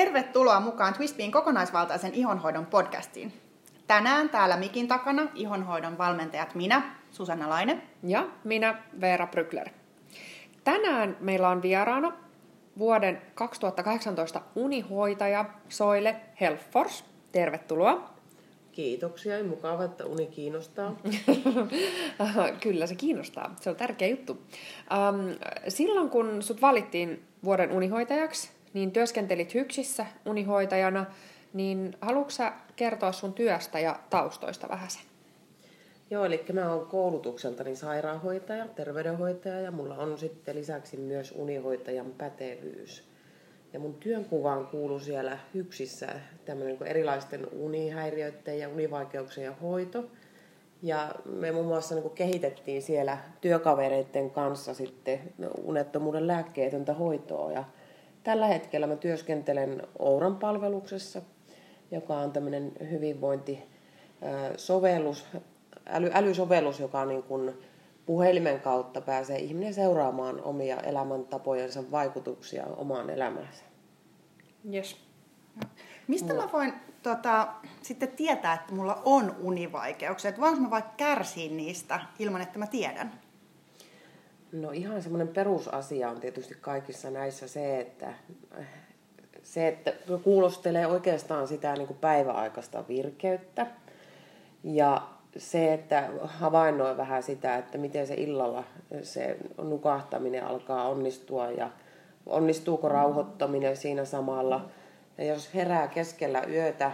Tervetuloa mukaan Twistbin kokonaisvaltaisen ihonhoidon podcastiin. Tänään täällä mikin takana ihonhoidon valmentajat minä, Susanna Laine. Ja minä, Veera Brykler. Tänään meillä on vieraana vuoden 2018 unihoitaja Soile Helfors. Tervetuloa. Kiitoksia ja mukava, että uni kiinnostaa. Kyllä se kiinnostaa, se on tärkeä juttu. Silloin kun sut valittiin vuoden unihoitajaksi, niin työskentelit Hyksissä unihoitajana, niin haluatko sä kertoa sun työstä ja taustoista vähän sen? Joo, eli mä oon koulutukseltani sairaanhoitaja, terveydenhoitaja ja mulla on sitten lisäksi myös unihoitajan pätevyys. Ja mun työnkuvaan kuuluu siellä hyksissä tämmöinen niin erilaisten unihäiriöiden ja univaikeuksien hoito. Ja me muun muassa niin kehitettiin siellä työkavereiden kanssa sitten unettomuuden lääkkeetöntä hoitoa. Ja tällä hetkellä mä työskentelen Ouran palveluksessa, joka on tämmöinen hyvinvointisovellus, äly, älysovellus, joka niin kuin puhelimen kautta pääsee ihminen seuraamaan omia elämäntapojensa vaikutuksia omaan elämäänsä. Yes. Mistä mä voin tota, sitten tietää, että mulla on univaikeuksia? Että voinko mä vaikka kärsiä niistä ilman, että mä tiedän? No ihan semmoinen perusasia on tietysti kaikissa näissä se, että se, että kuulostelee oikeastaan sitä niin kuin päiväaikaista virkeyttä ja se, että havainnoi vähän sitä, että miten se illalla se nukahtaminen alkaa onnistua ja onnistuuko rauhoittaminen siinä samalla. Ja jos herää keskellä yötä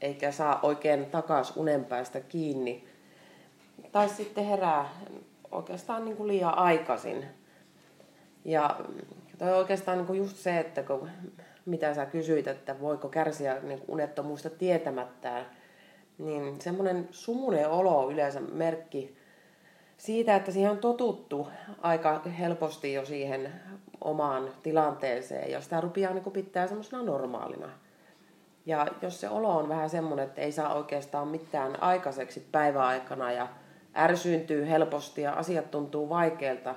eikä saa oikein takas unenpäästä kiinni, tai sitten herää oikeastaan niin kuin liian aikaisin. Ja toi oikeastaan niin kuin just se, että kun, mitä sä kysyit, että voiko kärsiä niin unettomuusta tietämättään, niin semmoinen sumunen olo on yleensä merkki siitä, että siihen on totuttu aika helposti jo siihen omaan tilanteeseen ja sitä rupeaa niin pitää semmoisena normaalina. Ja jos se olo on vähän semmoinen, että ei saa oikeastaan mitään aikaiseksi päiväaikana ja ärsyyntyy helposti ja asiat tuntuu vaikeilta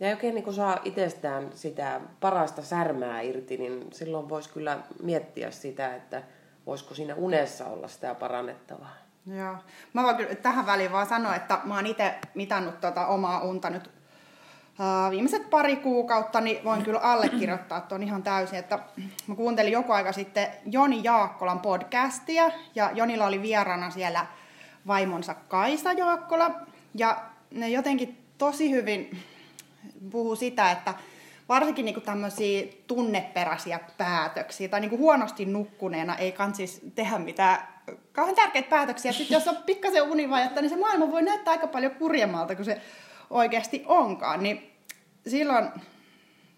ja oikein niin saa itsestään sitä parasta särmää irti, niin silloin voisi kyllä miettiä sitä, että voisiko siinä unessa olla sitä parannettavaa. Joo. Mä voin kyllä tähän väliin vaan sanoa, että mä oon itse mitannut tota omaa unta nyt uh, viimeiset pari kuukautta, niin voin kyllä allekirjoittaa tuon ihan täysin. Että mä kuuntelin joku aika sitten Joni Jaakkolan podcastia, ja Jonilla oli vieraana siellä vaimonsa Kaisa Jaakkola, ja ne jotenkin tosi hyvin puhuu sitä, että varsinkin niin tämmöisiä tunneperäisiä päätöksiä, tai niin huonosti nukkuneena ei kansis tehdä mitään kauhean tärkeitä päätöksiä. Sitten jos on pikkasen univajetta, niin se maailma voi näyttää aika paljon kurjemmalta kuin se oikeasti onkaan. Niin silloin,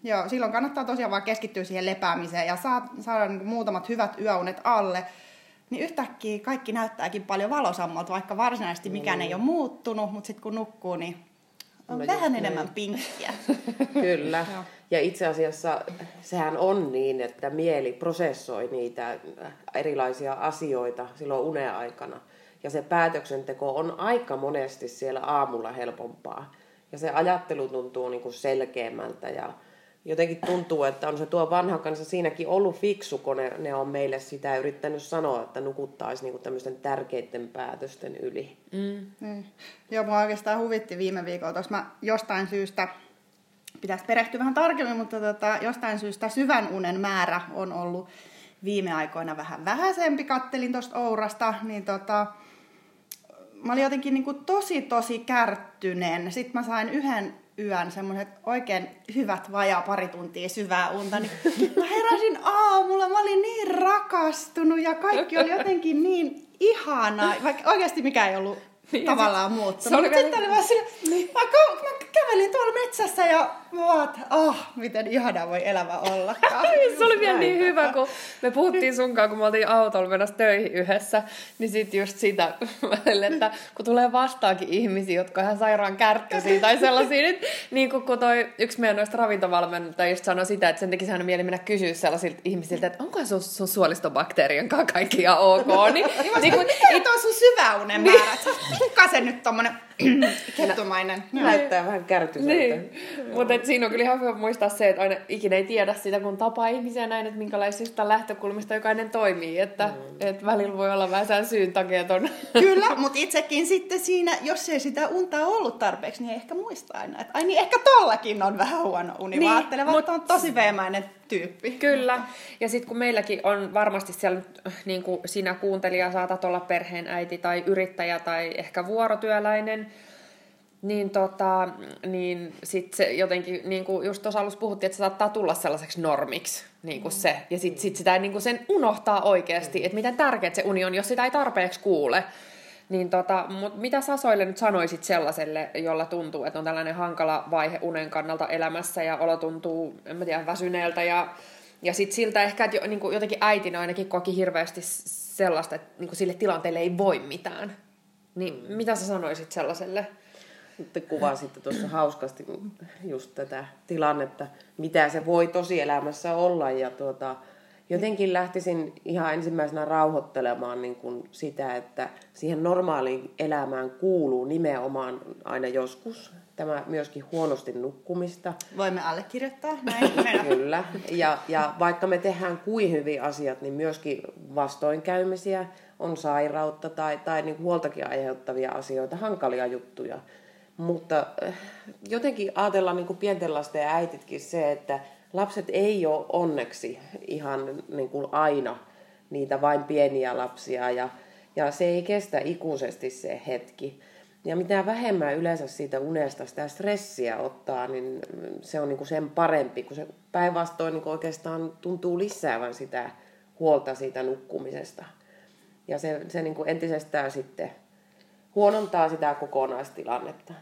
joo, silloin kannattaa tosiaan vaan keskittyä siihen lepäämiseen ja saada, saada niin muutamat hyvät yöunet alle. Niin yhtäkkiä kaikki näyttääkin paljon valosammalta, vaikka varsinaisesti mikään mm. ei ole muuttunut, mutta sitten kun nukkuu, niin on no vähän enemmän niin. pinkkiä. Kyllä. Ja itse asiassa sehän on niin, että mieli prosessoi niitä erilaisia asioita silloin unen aikana. Ja se päätöksenteko on aika monesti siellä aamulla helpompaa. Ja se ajattelu tuntuu niin kuin selkeämmältä ja jotenkin tuntuu, että on se tuo vanha kanssa siinäkin ollut fiksu, kun ne, ne on meille sitä yrittänyt sanoa, että nukuttaisi niinku tämmöisten tärkeiden päätösten yli. Mm. Mm. Joo, mua oikeastaan huvitti viime viikolla, koska mä jostain syystä, pitäisi perehtyä vähän tarkemmin, mutta tota, jostain syystä syvän unen määrä on ollut viime aikoina vähän vähäisempi, kattelin tuosta Ourasta, niin tota, mä olin jotenkin niin kuin tosi tosi kärttyneen. Sitten mä sain yhden yön semmoiset oikein hyvät vajaa pari tuntia syvää unta, niin mä heräsin aamulla, mä olin niin rakastunut ja kaikki oli jotenkin niin ihanaa, vaikka oikeasti mikä ei ollut niin, tavallaan muuttunut. Mutta sitten oli vaan sillä, niin. mä, mä kävelin tuolla metsässä ja vaat, oh, miten ihana voi elämä olla. se oli vielä niin hyvä, kun me puhuttiin sunkaan, kun me oltiin autolla menossa töihin yhdessä, niin sitten just sitä, että kun tulee vastaakin ihmisiä, jotka on ihan sairaan kärttöisiä tai sellaisia, niin kuin kun toi yksi meidän noista ravintovalmentajista sanoi sitä, että sen tekisi aina mieli mennä kysyä sellaisilta ihmisiltä, että onko sun, sun suolistobakteerien kanssa kaikki ihan ok. Niin, niin, niin kun, mikä on sun syväunen määrä? Niin. Pikkasen nyt tommonen Kettumainen. Näyttää vähän kärtyiseltä. Niin. Mutta siinä on kyllä ihan hyvä muistaa se, että aina ikinä ei tiedä sitä, kun tapaa ihmisiä näin, että minkälaisista lähtökulmista jokainen toimii. Että, mm. että välillä voi olla vähän syyn takia ton. Kyllä, mutta itsekin sitten siinä, jos ei sitä unta ollut tarpeeksi, niin ei ehkä muista aina, että ai niin, ehkä tollakin on vähän huono uni. Niin, ajattelevat, mutta on tosi veemäinen tyyppi. Kyllä. Ja sitten kun meilläkin on varmasti siellä, niin kuin sinä kuuntelija saatat olla perheenäiti tai yrittäjä tai ehkä vuorotyöläinen, niin, tota, niin sit se jotenkin, niin kuin just tuossa alussa puhuttiin, että se saattaa tulla sellaiseksi normiksi niin kuin se. Ja sitten sit sitä niin kuin sen unohtaa oikeasti, että miten tärkeät se uni on, jos sitä ei tarpeeksi kuule. Niin tota, mut mitä Sasoille nyt sanoisit sellaiselle, jolla tuntuu, että on tällainen hankala vaihe unen kannalta elämässä ja olo tuntuu, en mä tiedä, väsyneeltä ja, ja sitten siltä ehkä, että jo, niin jotenkin äitinä ainakin koki hirveästi sellaista, että niin sille tilanteelle ei voi mitään. Niin mitä sä sanoisit sellaiselle? Sitten kuvasitte tuossa hauskasti just tätä tilannetta, mitä se voi tosielämässä olla ja tuota, jotenkin lähtisin ihan ensimmäisenä rauhoittelemaan niin kuin sitä, että siihen normaaliin elämään kuuluu nimenomaan aina joskus tämä myöskin huonosti nukkumista. Voimme allekirjoittaa näin. Kyllä. Ja, ja vaikka me tehdään kuin hyvin asiat, niin myöskin vastoinkäymisiä, on sairautta tai, tai niin huoltakin aiheuttavia asioita, hankalia juttuja. Mutta eh, jotenkin ajatellaan niin kuin pienten lasten ja äititkin se, että lapset ei ole onneksi ihan niin kuin aina niitä vain pieniä lapsia ja, ja se ei kestä ikuisesti se hetki. Ja mitä vähemmän yleensä siitä unesta sitä stressiä ottaa, niin se on niin kuin sen parempi, kun se päinvastoin niin oikeastaan tuntuu lisäävän sitä huolta siitä nukkumisesta. Ja se, se niin kuin entisestään sitten huonontaa sitä kokonaistilannetta.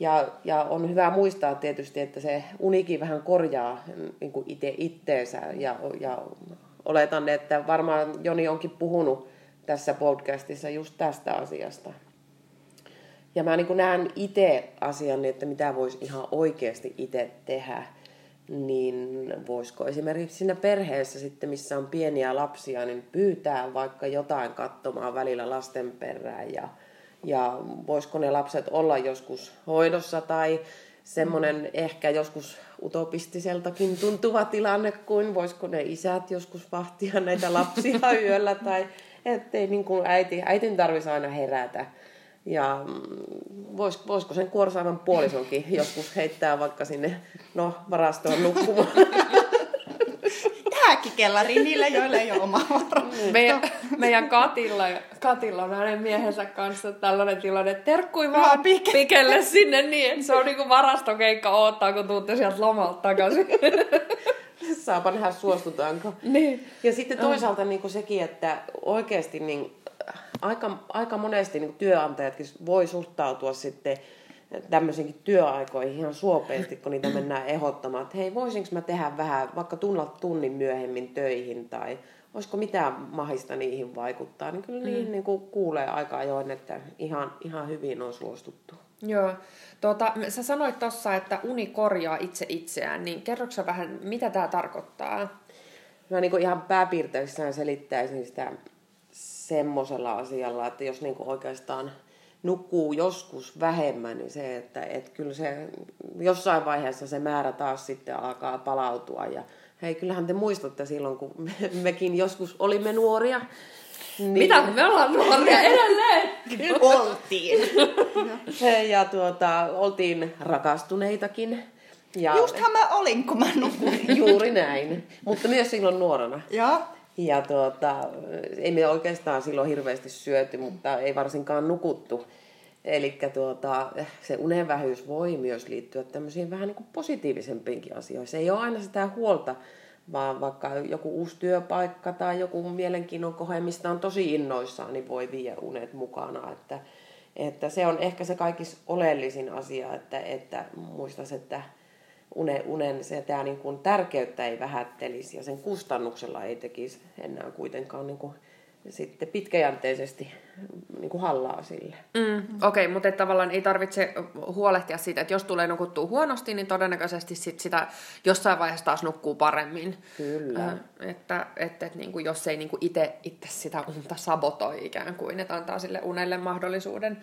Ja, ja on hyvä muistaa tietysti, että se unikin vähän korjaa niin kuin itse itteensä. Ja, ja oletan, että varmaan Joni onkin puhunut tässä podcastissa just tästä asiasta. Ja mä niin näen itse asian, että mitä voisi ihan oikeasti itse tehdä. Niin voisiko esimerkiksi siinä perheessä sitten, missä on pieniä lapsia, niin pyytää vaikka jotain katsomaan välillä lasten perään ja, ja voisiko ne lapset olla joskus hoidossa tai semmoinen mm. ehkä joskus utopistiseltakin tuntuva tilanne kuin voisiko ne isät joskus vahtia näitä lapsia yöllä tai ettei niin kuin äiti, äitin tarvitsisi aina herätä. Ja mm, vois, voisiko sen kuorsaavan puolisonkin joskus heittää vaikka sinne no, varastoon nukkumaan. kellariin niille, joille ei ole oma varasto. Meidän, meidän Katilla, Katilla on hänen miehensä kanssa tällainen tilanne, että terkkui vaan pike. pikelle sinne niin, että se on niinku varastokeikka odottaa, kun tuutte sieltä lomalta takaisin. Saapa nähdä suostutaanko. Niin. Ja sitten toisaalta niin kuin sekin, että oikeasti niin, aika, aika monesti niin työnantajatkin voi suhtautua sitten tämmöisenkin työaikoihin ihan suopeasti, kun niitä mennään ehdottamaan, että hei, voisinko mä tehdä vähän, vaikka tunnella tunnin myöhemmin töihin, tai olisiko mitään mahista niihin vaikuttaa, niin kyllä mm. niihin niin kuin kuulee aika ajoin, että ihan, ihan hyvin on suostuttu. Joo. Tuota, sä sanoit tuossa, että uni korjaa itse itseään, niin kerroksä vähän, mitä tämä tarkoittaa? Mä niin kuin ihan pääpiirteissään selittäisin sitä semmoisella asialla, että jos niin kuin oikeastaan – nukkuu joskus vähemmän, niin se, että et kyllä se jossain vaiheessa se määrä taas sitten alkaa palautua. Ja hei, kyllähän te muistatte silloin, kun me, mekin joskus olimme nuoria. Niin... Mitä, me ollaan nuoria edelleen? oltiin. ja tuota, oltiin rakastuneitakin. Ja... Justhan mä olin, kun mä nukuin. Juuri näin, mutta myös silloin nuorena. Joo. Ja tuota, ei me oikeastaan silloin hirveästi syöty, mutta ei varsinkaan nukuttu. Eli tuota, se unenvähyys voi myös liittyä tämmöisiin vähän niin positiivisempiinkin asioihin. Se ei ole aina sitä huolta, vaan vaikka joku uusi työpaikka tai joku mielenkiinnon kohe, mistä on tosi innoissaan, niin voi viedä unet mukana. Että, että se on ehkä se kaikista oleellisin asia, että, että muistaisi, että unen, unen tämä niin kuin tärkeyttä ei vähättelisi ja sen kustannuksella ei tekisi enää kuitenkaan niin kuin sitten pitkäjänteisesti niin kuin hallaa sille. Mm, Okei, okay, mutta tavallaan ei tarvitse huolehtia siitä, että jos tulee nukuttua huonosti, niin todennäköisesti sit sitä jossain vaiheessa taas nukkuu paremmin. Kyllä. Äh, että, että, että niin kuin jos ei niin kuin itse, itse sitä unta sabotoi ikään kuin, että antaa sille unelle mahdollisuuden.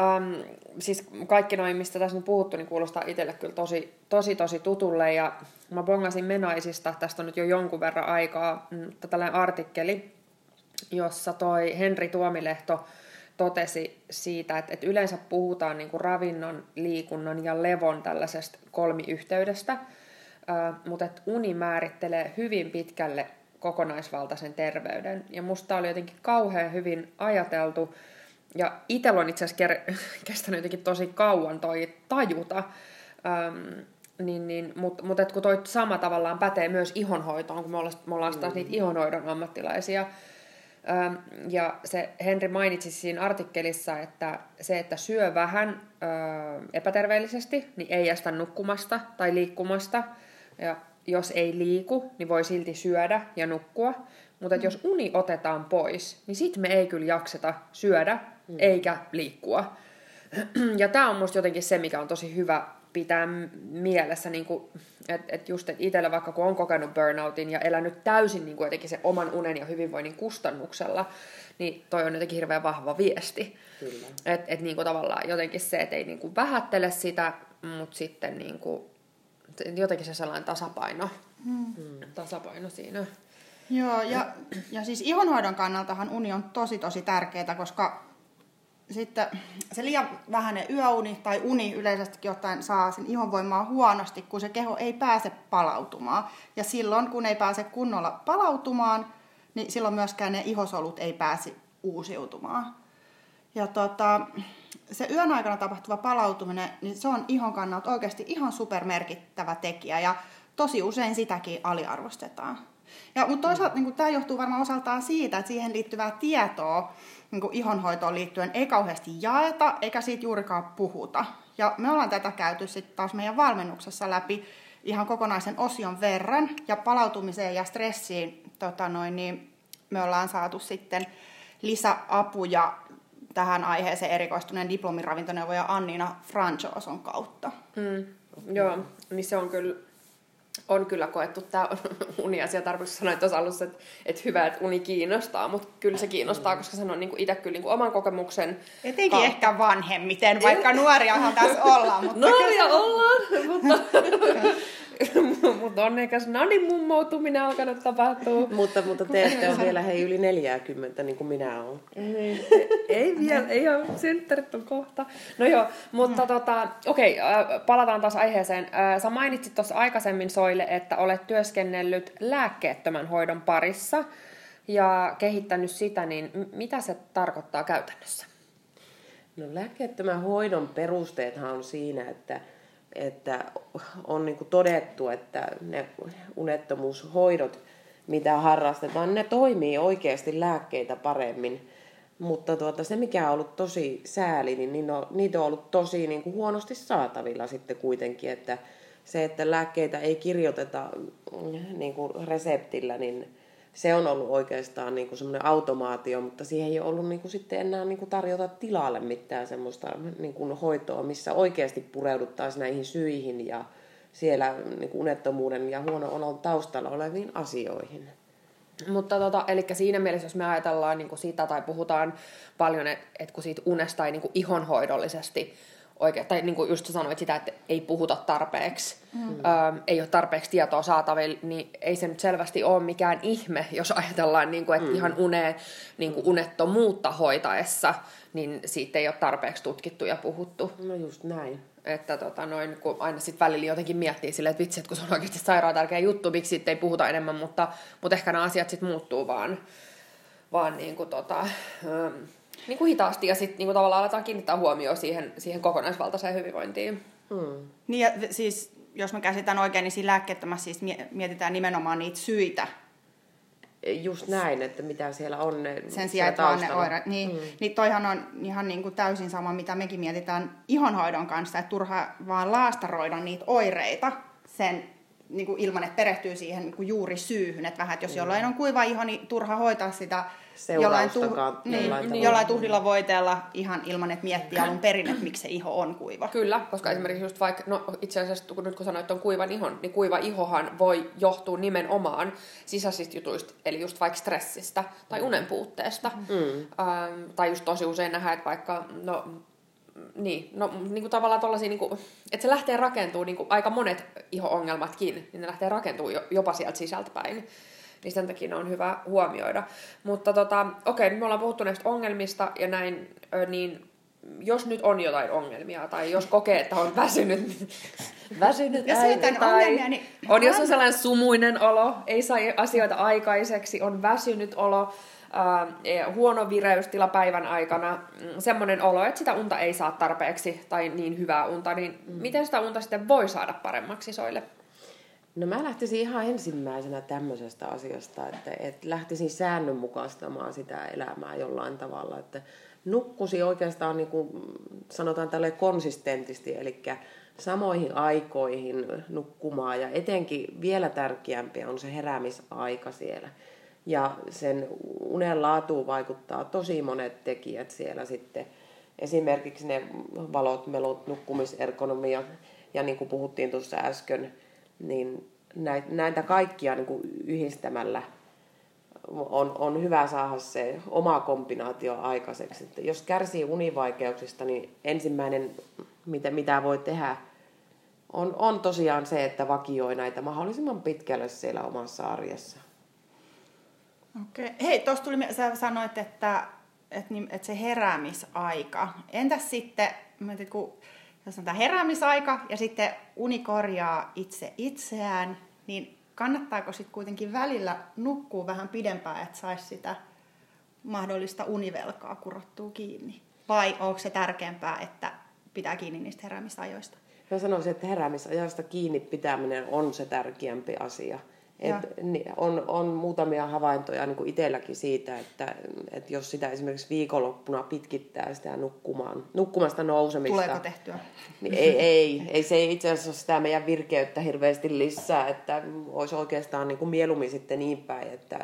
Um, siis kaikki noin, mistä tässä on puhuttu, niin kuulostaa itselle kyllä tosi, tosi, tosi tutulle. Ja mä bongasin Menaisista, tästä on nyt jo jonkun verran aikaa, mm, tällainen artikkeli, jossa toi Henri Tuomilehto totesi siitä, että, että yleensä puhutaan niin kuin ravinnon, liikunnan ja levon tällaisesta kolmiyhteydestä, mutta että uni määrittelee hyvin pitkälle kokonaisvaltaisen terveyden. Ja musta oli jotenkin kauhean hyvin ajateltu, ja itsellä on itse asiassa kestänyt jotenkin tosi kauan toi tajuta, ähm, niin, niin, mutta mut kun toi sama tavallaan pätee myös ihonhoitoon, kun me ollaan, me ollaan taas mm. niitä ihonhoidon ammattilaisia, ja se Henri mainitsi siinä artikkelissa, että se, että syö vähän äh, epäterveellisesti, niin ei estä nukkumasta tai liikkumasta. Ja jos ei liiku, niin voi silti syödä ja nukkua. Mutta mm. jos uni otetaan pois, niin sitten me ei kyllä jakseta syödä mm. eikä liikkua. Ja tämä on musta jotenkin se, mikä on tosi hyvä pitää mielessä, niin että et just et itsellä vaikka kun on kokenut burnoutin ja elänyt täysin niin kuin jotenkin se oman unen ja hyvinvoinnin kustannuksella, niin toi on jotenkin hirveän vahva viesti. Että et niin kuin tavallaan jotenkin se, että ei niin kuin vähättele sitä, mutta sitten niin kuin, jotenkin se sellainen tasapaino, hmm. tasapaino siinä. Joo, ja, ja siis ihonhoidon kannaltahan uni on tosi tosi tärkeää, koska sitten se liian vähäinen yöuni tai uni yleisestikin ottaen saa sen ihonvoimaa huonosti, kun se keho ei pääse palautumaan. Ja silloin, kun ei pääse kunnolla palautumaan, niin silloin myöskään ne ihosolut ei pääse uusiutumaan. Ja tota, se yön aikana tapahtuva palautuminen, niin se on ihon kannalta oikeasti ihan supermerkittävä tekijä ja tosi usein sitäkin aliarvostetaan. Ja, mutta toisaalta niin tämä johtuu varmaan osaltaan siitä, että siihen liittyvää tietoa niin ihonhoitoon liittyen ei kauheasti jaeta eikä siitä juurikaan puhuta. Ja me ollaan tätä käyty sitten taas meidän valmennuksessa läpi ihan kokonaisen osion verran ja palautumiseen ja stressiin tota noin, niin me ollaan saatu sitten lisäapuja tähän aiheeseen erikoistuneen diplomiravintoneuvoja Annina Franchoson kautta. Mm, joo, niin se on kyllä on kyllä koettu tämä uniasia tarkoitus sanoa tuossa alussa, että, että hyvä, että uni kiinnostaa, mutta kyllä se kiinnostaa, koska se on niin itse kyllä niin kuin oman kokemuksen Etenkin kautta. ehkä vanhemmiten, vaikka nuoriahan tässä ollaan. Mutta Nuoria ollaan, mutta mutta onnekas Nanin mummoutuminen alkanut tapahtua. mutta, mutta te ette ole vielä hei yli 40, niin kuin minä olen. Ei, ei vielä, ei ole synttärit on kohta. No joo, mutta tota, okei, okay, palataan taas aiheeseen. Sä mainitsit tuossa aikaisemmin Soille, että olet työskennellyt lääkkeettömän hoidon parissa ja kehittänyt sitä, niin mitä se tarkoittaa käytännössä? No lääkkeettömän hoidon perusteethan on siinä, että että on niin todettu, että ne unettomuushoidot, mitä harrastetaan, ne toimii oikeasti lääkkeitä paremmin. Mutta tuota, se, mikä on ollut tosi sääli, niin niitä on ollut tosi niin kuin huonosti saatavilla sitten kuitenkin, että se, että lääkkeitä ei kirjoiteta niin kuin reseptillä, niin se on ollut oikeastaan niin semmoinen automaatio, mutta siihen ei ole ollut niin kuin sitten enää niin kuin tarjota tilalle mitään semmoista niin kuin hoitoa, missä oikeasti pureuduttaisiin näihin syihin ja siellä niin kuin unettomuuden ja huono olon taustalla oleviin asioihin. Mutta tota, eli siinä mielessä, jos me ajatellaan niin kuin sitä tai puhutaan paljon, että et kun siitä unesta ei niin kuin ihonhoidollisesti oikein, tai niin kuin just sanoit sitä, että ei puhuta tarpeeksi, mm. ö, ei ole tarpeeksi tietoa saatavilla, niin ei se nyt selvästi ole mikään ihme, jos ajatellaan, niin kuin, että mm. ihan une, niin kuin unettomuutta hoitaessa, niin siitä ei ole tarpeeksi tutkittu ja puhuttu. No just näin. Että tota, noin, kun aina sitten välillä jotenkin miettii silleen, että vitsi, että kun se on oikeasti sairaan tärkeä juttu, miksi siitä ei puhuta enemmän, mutta, mutta ehkä nämä asiat sitten muuttuu vaan, vaan niin kuin, tota, niin kuin hitaasti ja sitten niin kuin tavallaan aletaan kiinnittää huomioon siihen, siihen kokonaisvaltaiseen hyvinvointiin. Hmm. Niin ja siis, jos mä käsitän oikein, niin siinä lääkkeettömässä siis mietitään nimenomaan niitä syitä. Just näin, että mitä siellä on ne Sen sijaan, että vaan ne oireet. Niin, hmm. niin toihan on ihan niin kuin täysin sama, mitä mekin mietitään ihonhoidon kanssa, että turha vaan laastaroida niitä oireita sen niin kuin ilman, että perehtyy siihen niin kuin juuri syyhyn. Että vähän, että jos jollain on kuiva iho, niin turha hoitaa sitä jollain, tuh- niin, niin, jollain tuhdilla voiteella ihan ilman, että miettii alun perin, että miksi se iho on kuiva. Kyllä, koska mm. esimerkiksi just vaikka, no itse asiassa kun nyt kun sanoit, että on kuivan ihon, niin kuiva ihohan voi johtua nimenomaan sisäisistä jutuista, eli just vaikka stressistä tai unen puutteesta. Mm. Ähm, tai just tosi usein nähdään, että vaikka, no niin, no niin kuin tavallaan tollasia, niin kuin, että se lähtee rakentuu niin kuin aika monet iho-ongelmatkin, niin ne lähtee rakentuu jopa sieltä sisältäpäin. Niin sen takia ne on hyvä huomioida. Mutta tota, okei, nyt me ollaan puhuttu näistä ongelmista ja näin, niin jos nyt on jotain ongelmia tai jos kokee, että on väsynyt, väsynyt jos äiti, tai ongelmia, niin on jos on sellainen sumuinen olo, ei saa asioita aikaiseksi, on väsynyt olo, äh, huono vireystila päivän aikana, mm, semmoinen olo, että sitä unta ei saa tarpeeksi tai niin hyvää unta, niin mm. miten sitä unta sitten voi saada paremmaksi soille? No mä lähtisin ihan ensimmäisenä tämmöisestä asiasta, että, että lähtisin säännönmukaistamaan sitä elämää jollain tavalla, että nukkusi oikeastaan niin kuin sanotaan tälle konsistentisti, eli samoihin aikoihin nukkumaan ja etenkin vielä tärkeämpiä on se heräämisaika siellä. Ja sen unen laatuun vaikuttaa tosi monet tekijät siellä sitten. Esimerkiksi ne valot, melot, nukkumisergonomia ja niin kuin puhuttiin tuossa äsken, niin näitä kaikkia niin kuin yhdistämällä on, on hyvä saada se oma kombinaatio aikaiseksi. Että jos kärsii univaikeuksista, niin ensimmäinen, mitä, mitä voi tehdä, on, on tosiaan se, että vakioi näitä mahdollisimman pitkälle siellä omassa arjessa. Okei. Hei, tuossa tuli, sä sanoit, että, että, että se heräämisaika. Entäs sitten, mä tiedän, kun jos on tämä heräämisaika ja sitten uni korjaa itse itseään, niin kannattaako sitten kuitenkin välillä nukkua vähän pidempään, että saisi sitä mahdollista univelkaa kurottua kiinni? Vai onko se tärkeämpää, että pitää kiinni niistä heräämisajoista? Mä sanoisin, että heräämisajasta kiinni pitäminen on se tärkeämpi asia. Et on, on muutamia havaintoja niin kuin itselläkin siitä, että, että jos sitä esimerkiksi viikonloppuna pitkittää sitä nukkumaan, nukkumasta nousemista. Tuleeko tehtyä? Niin ei, ei, ei, se ei itse asiassa sitä meidän virkeyttä hirveästi lisää, että olisi oikeastaan niin kuin mieluummin sitten niin päin, että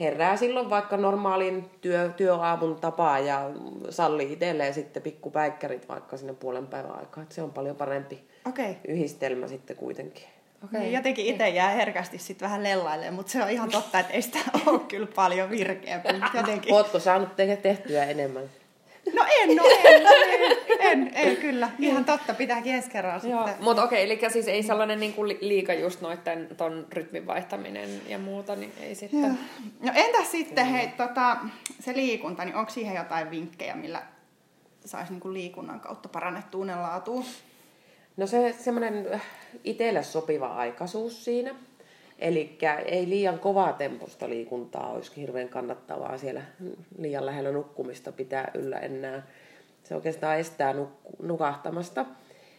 herää silloin vaikka normaalin työ, työaamun tapaa ja sallii itselleen sitten pikkupäikkärit vaikka sinne puolen päivän aikaa. Se on paljon parempi okay. yhdistelmä sitten kuitenkin. Okay. Niin jotenkin itse jää herkästi sitten vähän lellailemaan, mutta se on ihan totta, että ei sitä ole kyllä paljon virkeämpi. Jotenkin... Ootko saanut tehdä tehtyä enemmän? No en, no en, no en, en, en kyllä. Ihan totta, pitääkin ensi kerralla sitten. Mutta okei, okay, eli siis ei sellainen niin kuin liika just noiden ton rytmin vaihtaminen ja muuta, niin ei sitten... Joo. No entä sitten, hei, tota, se liikunta, niin onko siihen jotain vinkkejä, millä saisi niin kuin liikunnan kautta parannettua unenlaatua? No se semmoinen äh, itselle sopiva aikaisuus siinä. Eli ei liian kovaa temposta liikuntaa olisi hirveän kannattavaa siellä liian lähellä nukkumista pitää yllä enää. Se oikeastaan estää nuk- nukahtamasta.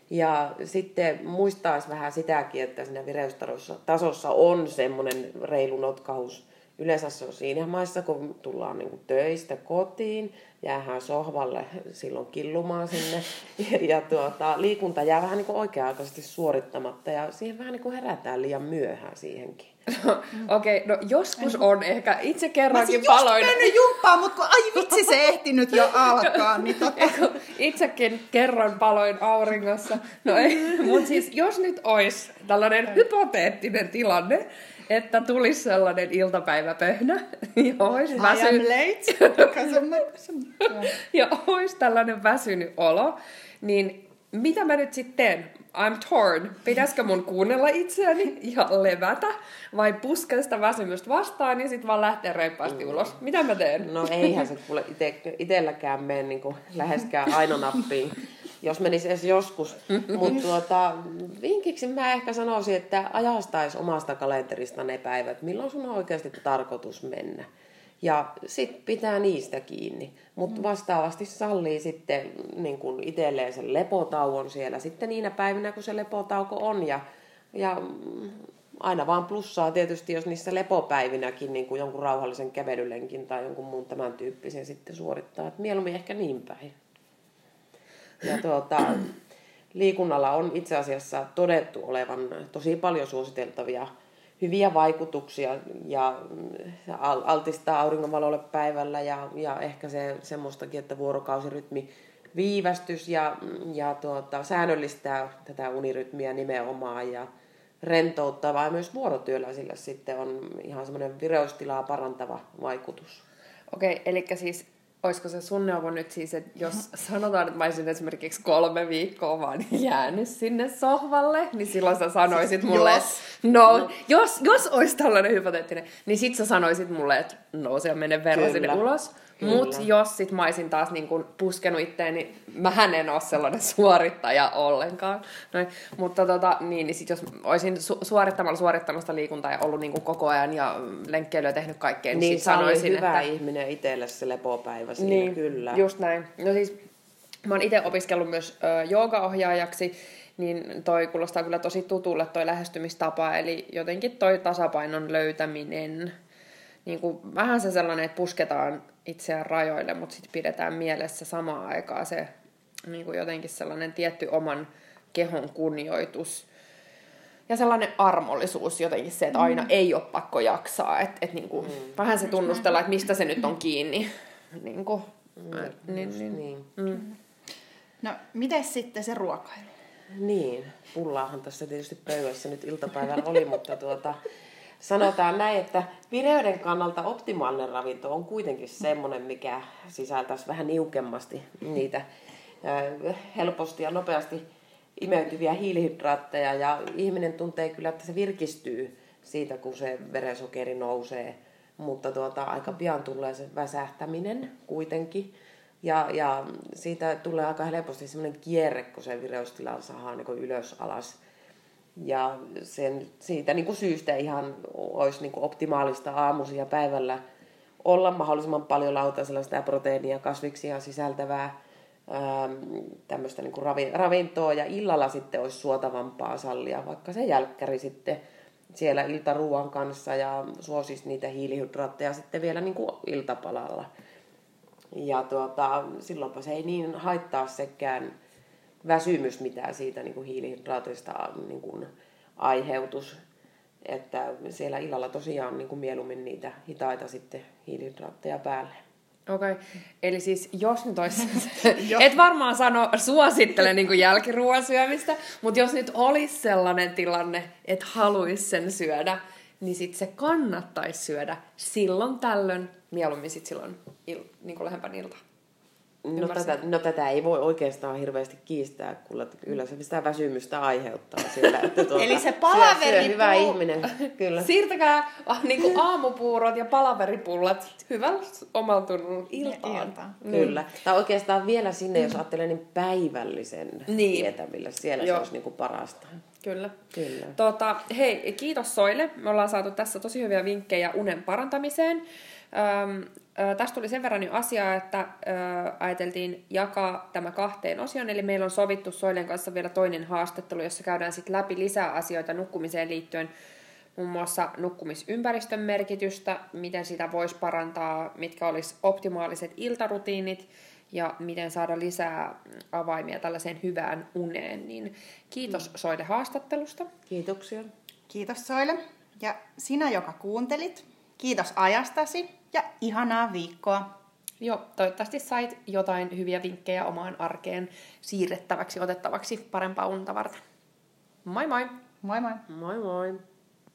Ja sitten muistaisi vähän sitäkin, että siinä vireystasossa on semmoinen reilu notkaus Yleensä se on siinä maissa, kun tullaan niin töistä kotiin, jäähän sohvalle silloin killumaan sinne. Ja, ja tuota, liikunta jää vähän niin oikea-aikaisesti suorittamatta ja siihen vähän niin kuin herätään liian myöhään siihenkin. Okei, okay, no joskus on ehkä. Itse kerrankin Mä paloin. Mä mennyt jumppaan, mutta kun ai vitsi se ehtinyt jo alkaa. Niin totta. Itsekin kerran paloin auringossa. No ei, mutta siis jos nyt olisi tällainen hypoteettinen tilanne, että tulisi sellainen iltapäiväpöhnä ja olisi väsynyt. ja olisi tällainen väsynyt olo, niin mitä mä nyt sitten teen? I'm torn. Pitäisikö mun kuunnella itseäni ja levätä vai puskea sitä väsymystä vastaan ja sitten vaan lähteä reippaasti mm. ulos? Mitä mä teen? No eihän se kuule ite, itelläkään mene niin läheskään aino nappiin jos menisi edes joskus. Mutta tuota, vinkiksi mä ehkä sanoisin, että ajastaisi omasta kalenterista ne päivät, milloin sun on oikeasti tarkoitus mennä. Ja sitten pitää niistä kiinni. Mutta mm. vastaavasti sallii sitten niin kun itselleen sen lepotauon siellä sitten niinä päivinä, kun se lepotauko on. Ja, ja aina vaan plussaa tietysti, jos niissä lepopäivinäkin niin kuin jonkun rauhallisen kävelylenkin tai jonkun muun tämän tyyppisen sitten suorittaa. Et mieluummin ehkä niin päin. Ja tuota, liikunnalla on itse asiassa todettu olevan tosi paljon suositeltavia hyviä vaikutuksia ja altistaa auringonvalolle päivällä ja, ja ehkä se semmoistakin, että vuorokausirytmi viivästys ja, ja tuota, säännöllistää tätä unirytmiä nimenomaan ja rentouttavaa myös vuorotyöläisille sitten on ihan semmoinen vireystilaa parantava vaikutus. Okei, eli siis olisiko se sun neuvo nyt siis, että jos sanotaan, että mä olisin esimerkiksi kolme viikkoa vaan jäänyt sinne sohvalle, niin silloin sä sanoisit mulle, jos. no, no, jos, jos olisi tällainen hypoteettinen, niin sit sä sanoisit mulle, että nouse ja mene verran sinne ulos. Mutta jos sit mä olisin taas niin kun puskenut itteen, niin mähän en ole sellainen suorittaja ollenkaan. Noin. Mutta tota, niin, niin sit jos olisin su- suorittamalla suorittanut sitä liikuntaa ja ollut niin koko ajan ja lenkkeilyä tehnyt kaikkea, niin, niin sit sanoisin, hyvä että... ihminen itselle se lepopäivä siinä, niin, kyllä. just näin. No siis mä oon itse opiskellut myös ö, joogaohjaajaksi, niin toi kuulostaa kyllä tosi tutulle toi lähestymistapa, eli jotenkin toi tasapainon löytäminen, niin kuin vähän se sellainen, että pusketaan itseään rajoille, mutta sitten pidetään mielessä samaan aikaan se niin kuin jotenkin sellainen tietty oman kehon kunnioitus ja sellainen armollisuus jotenkin se, että aina mm. ei ole pakko jaksaa. Että et niin kuin, mm. vähän se tunnustella, että mistä se nyt on kiinni. niin kuin, mm. niin, niin. niin. Mm. No, miten sitten se ruokailu? Niin, pullaahan tässä tietysti pöydässä nyt iltapäivällä oli, mutta tuota, sanotaan näin, että vireyden kannalta optimaalinen ravinto on kuitenkin semmoinen, mikä sisältäisi vähän niukemmasti niitä helposti ja nopeasti imeytyviä hiilihydraatteja. Ja ihminen tuntee kyllä, että se virkistyy siitä, kun se verensokeri nousee. Mutta tuota, aika pian tulee se väsähtäminen kuitenkin. Ja, ja siitä tulee aika helposti semmoinen kierre, kun se vireystila saadaan niin ylös alas ja sen, siitä niin kuin syystä ihan olisi niin kuin optimaalista aamuisin ja päivällä olla mahdollisimman paljon lautasella sitä proteiinia, kasviksia sisältävää ähm, tämmöistä niin kuin ravi, ravintoa ja illalla sitten olisi suotavampaa sallia vaikka se jälkkäri sitten siellä iltaruuan kanssa ja suosisi niitä hiilihydraatteja sitten vielä niin kuin iltapalalla. Ja tuota, silloinpa se ei niin haittaa sekään väsymys, mitä siitä niin kuin hiilihydraatista niin kuin aiheutus. Että siellä illalla tosiaan niin kuin mieluummin niitä hitaita sitten hiilihydraatteja päälle. Okei, okay. eli siis jos nyt olisi, et varmaan sano, suosittele niin jälkiruoan syömistä, mutta jos nyt olisi sellainen tilanne, että haluaisi sen syödä, niin sitten se kannattaisi syödä silloin tällöin, mieluummin sitten silloin il, niin kuin lähempän iltaa. No tätä, no tätä ei voi oikeastaan hirveästi kiistää, kun kyllä se sitä väsymystä aiheuttaa siellä. Että tuota, Eli se palaveri syö, syö hyvä ihminen, kyllä. Siirtäkää ah, niin kuin aamupuurot ja palaveripullat hyvällä omalla tunnulla iltaan. iltaan. Niin. Kyllä. Tai oikeastaan vielä sinne, jos ajattelee niin päivällisen niin. tietämillä, siellä Joo. se olisi niin kuin parasta. Kyllä. Kyllä. Tota, hei, kiitos Soille. Me ollaan saatu tässä tosi hyviä vinkkejä unen parantamiseen. Öm, ö, tästä tuli sen verran jo asiaa, että ö, ajateltiin jakaa tämä kahteen osioon, eli meillä on sovittu Soilen kanssa vielä toinen haastattelu, jossa käydään sitten läpi lisää asioita nukkumiseen liittyen, muun muassa nukkumisympäristön merkitystä, miten sitä voisi parantaa, mitkä olisi optimaaliset iltarutiinit ja miten saada lisää avaimia tällaiseen hyvään uneen. Niin kiitos Soile haastattelusta. Kiitoksia. Kiitos Soile. Ja sinä, joka kuuntelit, kiitos ajastasi ja ihanaa viikkoa. Joo, toivottavasti sait jotain hyviä vinkkejä omaan arkeen siirrettäväksi, otettavaksi parempaa unta varten. Moi moi! Moi moi! Moi moi!